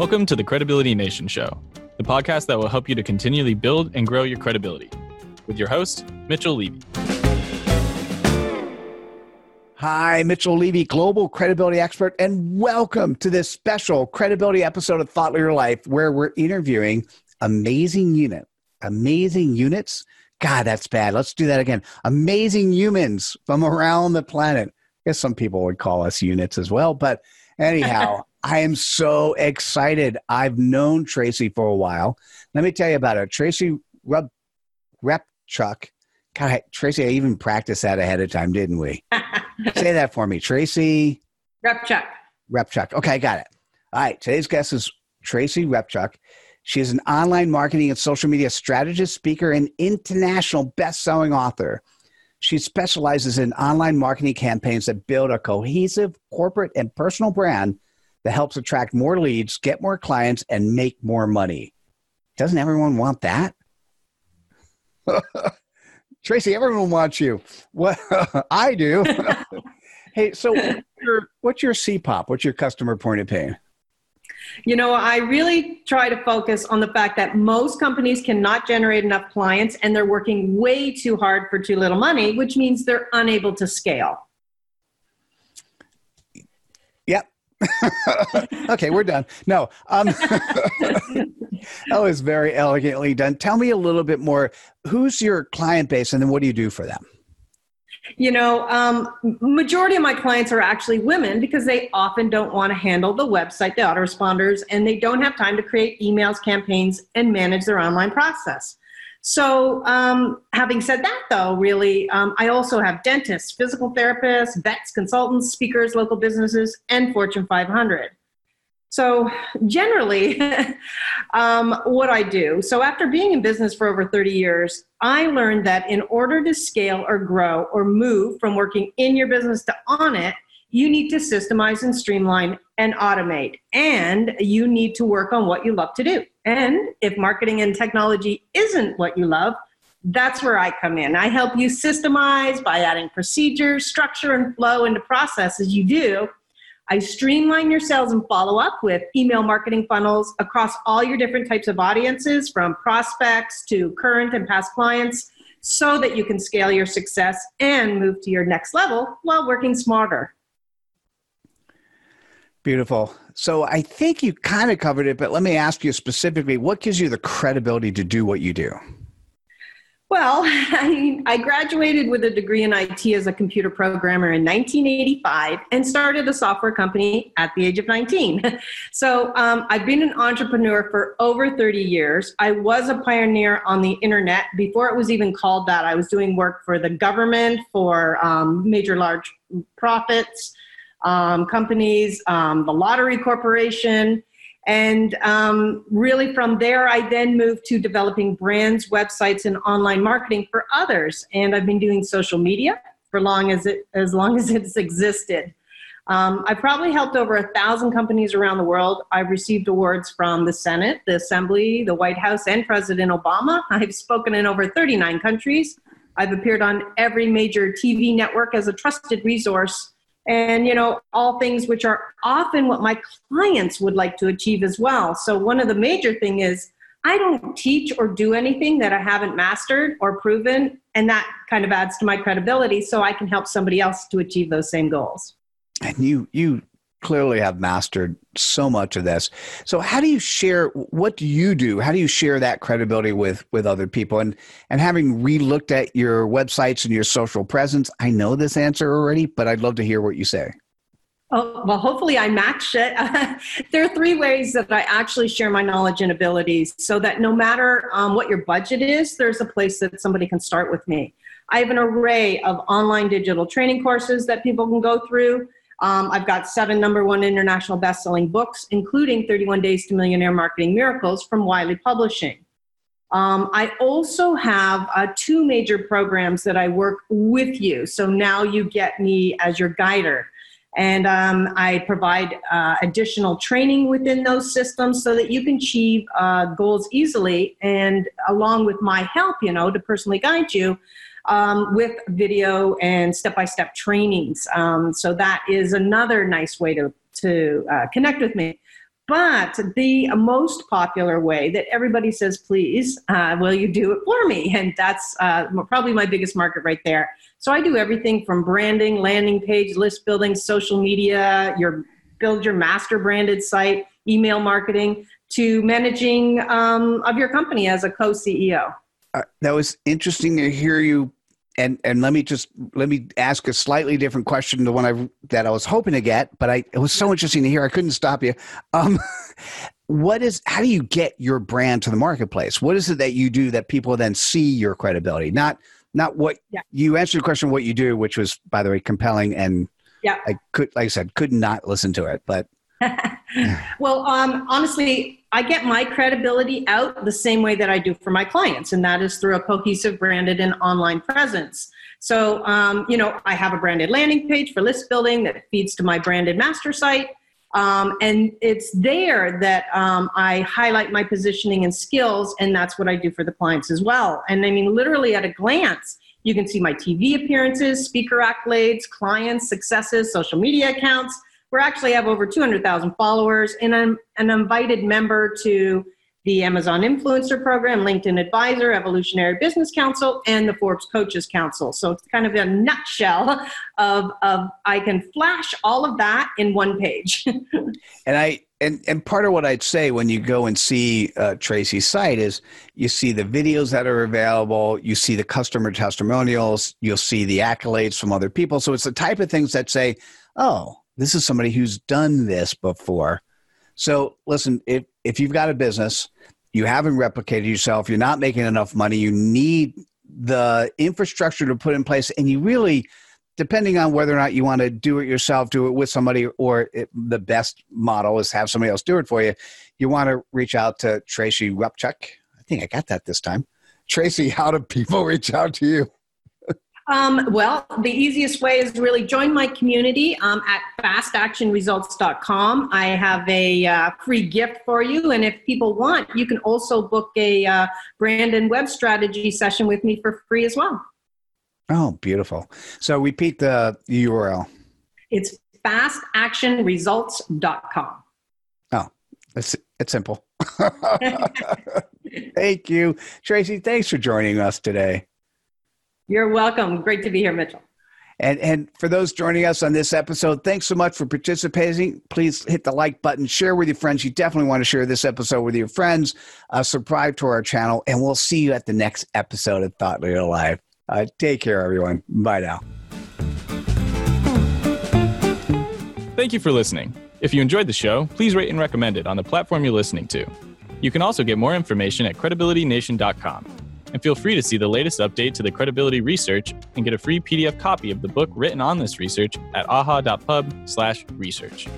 Welcome to the Credibility Nation Show, the podcast that will help you to continually build and grow your credibility. With your host, Mitchell Levy. Hi, Mitchell Levy, global credibility expert, and welcome to this special credibility episode of Thought Leader Life, where we're interviewing amazing unit, amazing units. God, that's bad. Let's do that again. Amazing humans from around the planet. I guess some people would call us units as well, but anyhow, I am so excited. I've known Tracy for a while. Let me tell you about her. Tracy Rub. God, Tracy, I even practiced that ahead of time, didn't we? Say that for me, Tracy. Repchuk. Repchuk. Okay, I got it. All right. Today's guest is Tracy Repchuk. She is an online marketing and social media strategist, speaker, and international best-selling author. She specializes in online marketing campaigns that build a cohesive corporate and personal brand that helps attract more leads, get more clients, and make more money. Doesn't everyone want that? Tracy, everyone wants you. What I do. hey, so what's your, what's your CPOP? What's your customer point of pain? You know, I really try to focus on the fact that most companies cannot generate enough clients and they're working way too hard for too little money, which means they're unable to scale. okay, we're done. No, um, that was very elegantly done. Tell me a little bit more. Who's your client base, and then what do you do for them? You know, um, majority of my clients are actually women because they often don't want to handle the website, the autoresponders, and they don't have time to create emails, campaigns, and manage their online process. So, um, having said that, though, really, um, I also have dentists, physical therapists, vets, consultants, speakers, local businesses, and Fortune 500. So, generally, um, what I do so, after being in business for over 30 years, I learned that in order to scale or grow or move from working in your business to on it, you need to systemize and streamline and automate. And you need to work on what you love to do. And if marketing and technology isn't what you love, that's where I come in. I help you systemize by adding procedures, structure, and flow into processes you do. I streamline your sales and follow up with email marketing funnels across all your different types of audiences, from prospects to current and past clients, so that you can scale your success and move to your next level while working smarter. Beautiful. So I think you kind of covered it, but let me ask you specifically what gives you the credibility to do what you do? Well, I, I, graduated with a degree in IT as a computer programmer in 1985 and started a software company at the age of 19. So um, I've been an entrepreneur for over 30 years. I was a pioneer on the internet before it was even called that. I was doing work for the government, for um, major large profits um, companies, um, the Lottery Corporation. And um, really, from there, I then moved to developing brands, websites, and online marketing for others. And I've been doing social media for long as it as long as it's existed. Um, I've probably helped over a thousand companies around the world. I've received awards from the Senate, the Assembly, the White House, and President Obama. I've spoken in over 39 countries. I've appeared on every major TV network as a trusted resource and you know all things which are often what my clients would like to achieve as well. So one of the major thing is i don't teach or do anything that i haven't mastered or proven and that kind of adds to my credibility so i can help somebody else to achieve those same goals. And you you clearly have mastered so much of this. So how do you share what do you do? How do you share that credibility with with other people? And and having relooked at your websites and your social presence, I know this answer already, but I'd love to hear what you say. Oh, well, hopefully I matched it. there are three ways that I actually share my knowledge and abilities so that no matter um, what your budget is, there's a place that somebody can start with me. I have an array of online digital training courses that people can go through. Um, I've got seven number one international best-selling books, including 31 Days to Millionaire Marketing Miracles from Wiley Publishing. Um, I also have uh, two major programs that I work with you. So now you get me as your guider. And um, I provide uh, additional training within those systems so that you can achieve uh, goals easily. And along with my help, you know, to personally guide you, um, with video and step by step trainings. Um, so that is another nice way to, to uh, connect with me. But the most popular way that everybody says, please, uh, will you do it for me? And that's uh, probably my biggest market right there. So I do everything from branding, landing page, list building, social media, your build your master branded site, email marketing, to managing um, of your company as a co-CEO. Uh, that was interesting to hear you and and let me just let me ask a slightly different question to the one I that I was hoping to get, but I it was so interesting to hear I couldn't stop you. Um, what is how do you get your brand to the marketplace? What is it that you do that people then see your credibility? Not not what yeah. you answered the question what you do, which was by the way compelling and yeah I could like I said could not listen to it, but well, um, honestly, I get my credibility out the same way that I do for my clients, and that is through a cohesive branded and online presence. So, um, you know, I have a branded landing page for list building that feeds to my branded master site. Um, and it's there that um, I highlight my positioning and skills, and that's what I do for the clients as well. And I mean, literally at a glance, you can see my TV appearances, speaker accolades, clients, successes, social media accounts we actually have over 200,000 followers, and I'm an invited member to the Amazon Influencer Program, LinkedIn Advisor, Evolutionary Business Council, and the Forbes Coaches Council. So it's kind of a nutshell of, of I can flash all of that in one page. and I and and part of what I'd say when you go and see uh, Tracy's site is you see the videos that are available, you see the customer testimonials, you'll see the accolades from other people. So it's the type of things that say, oh this is somebody who's done this before. So listen, if if you've got a business, you haven't replicated yourself, you're not making enough money, you need the infrastructure to put in place, and you really, depending on whether or not you want to do it yourself, do it with somebody, or it, the best model is have somebody else do it for you. You want to reach out to Tracy Repchuk. I think I got that this time. Tracy, how do people reach out to you? Um, well, the easiest way is really join my community um, at fastactionresults.com. I have a uh, free gift for you, and if people want, you can also book a uh, brand and web strategy session with me for free as well. Oh, beautiful. So repeat the URL. It's fastactionresults.com. Oh, it's, it's simple. Thank you. Tracy, thanks for joining us today. You're welcome. Great to be here, Mitchell. And, and for those joining us on this episode, thanks so much for participating. Please hit the like button, share with your friends. You definitely want to share this episode with your friends. Uh, subscribe to our channel, and we'll see you at the next episode of Thought Leader Live. Uh, take care, everyone. Bye now. Thank you for listening. If you enjoyed the show, please rate and recommend it on the platform you're listening to. You can also get more information at credibilitynation.com. And feel free to see the latest update to the credibility research and get a free PDF copy of the book written on this research at aha.pub/research.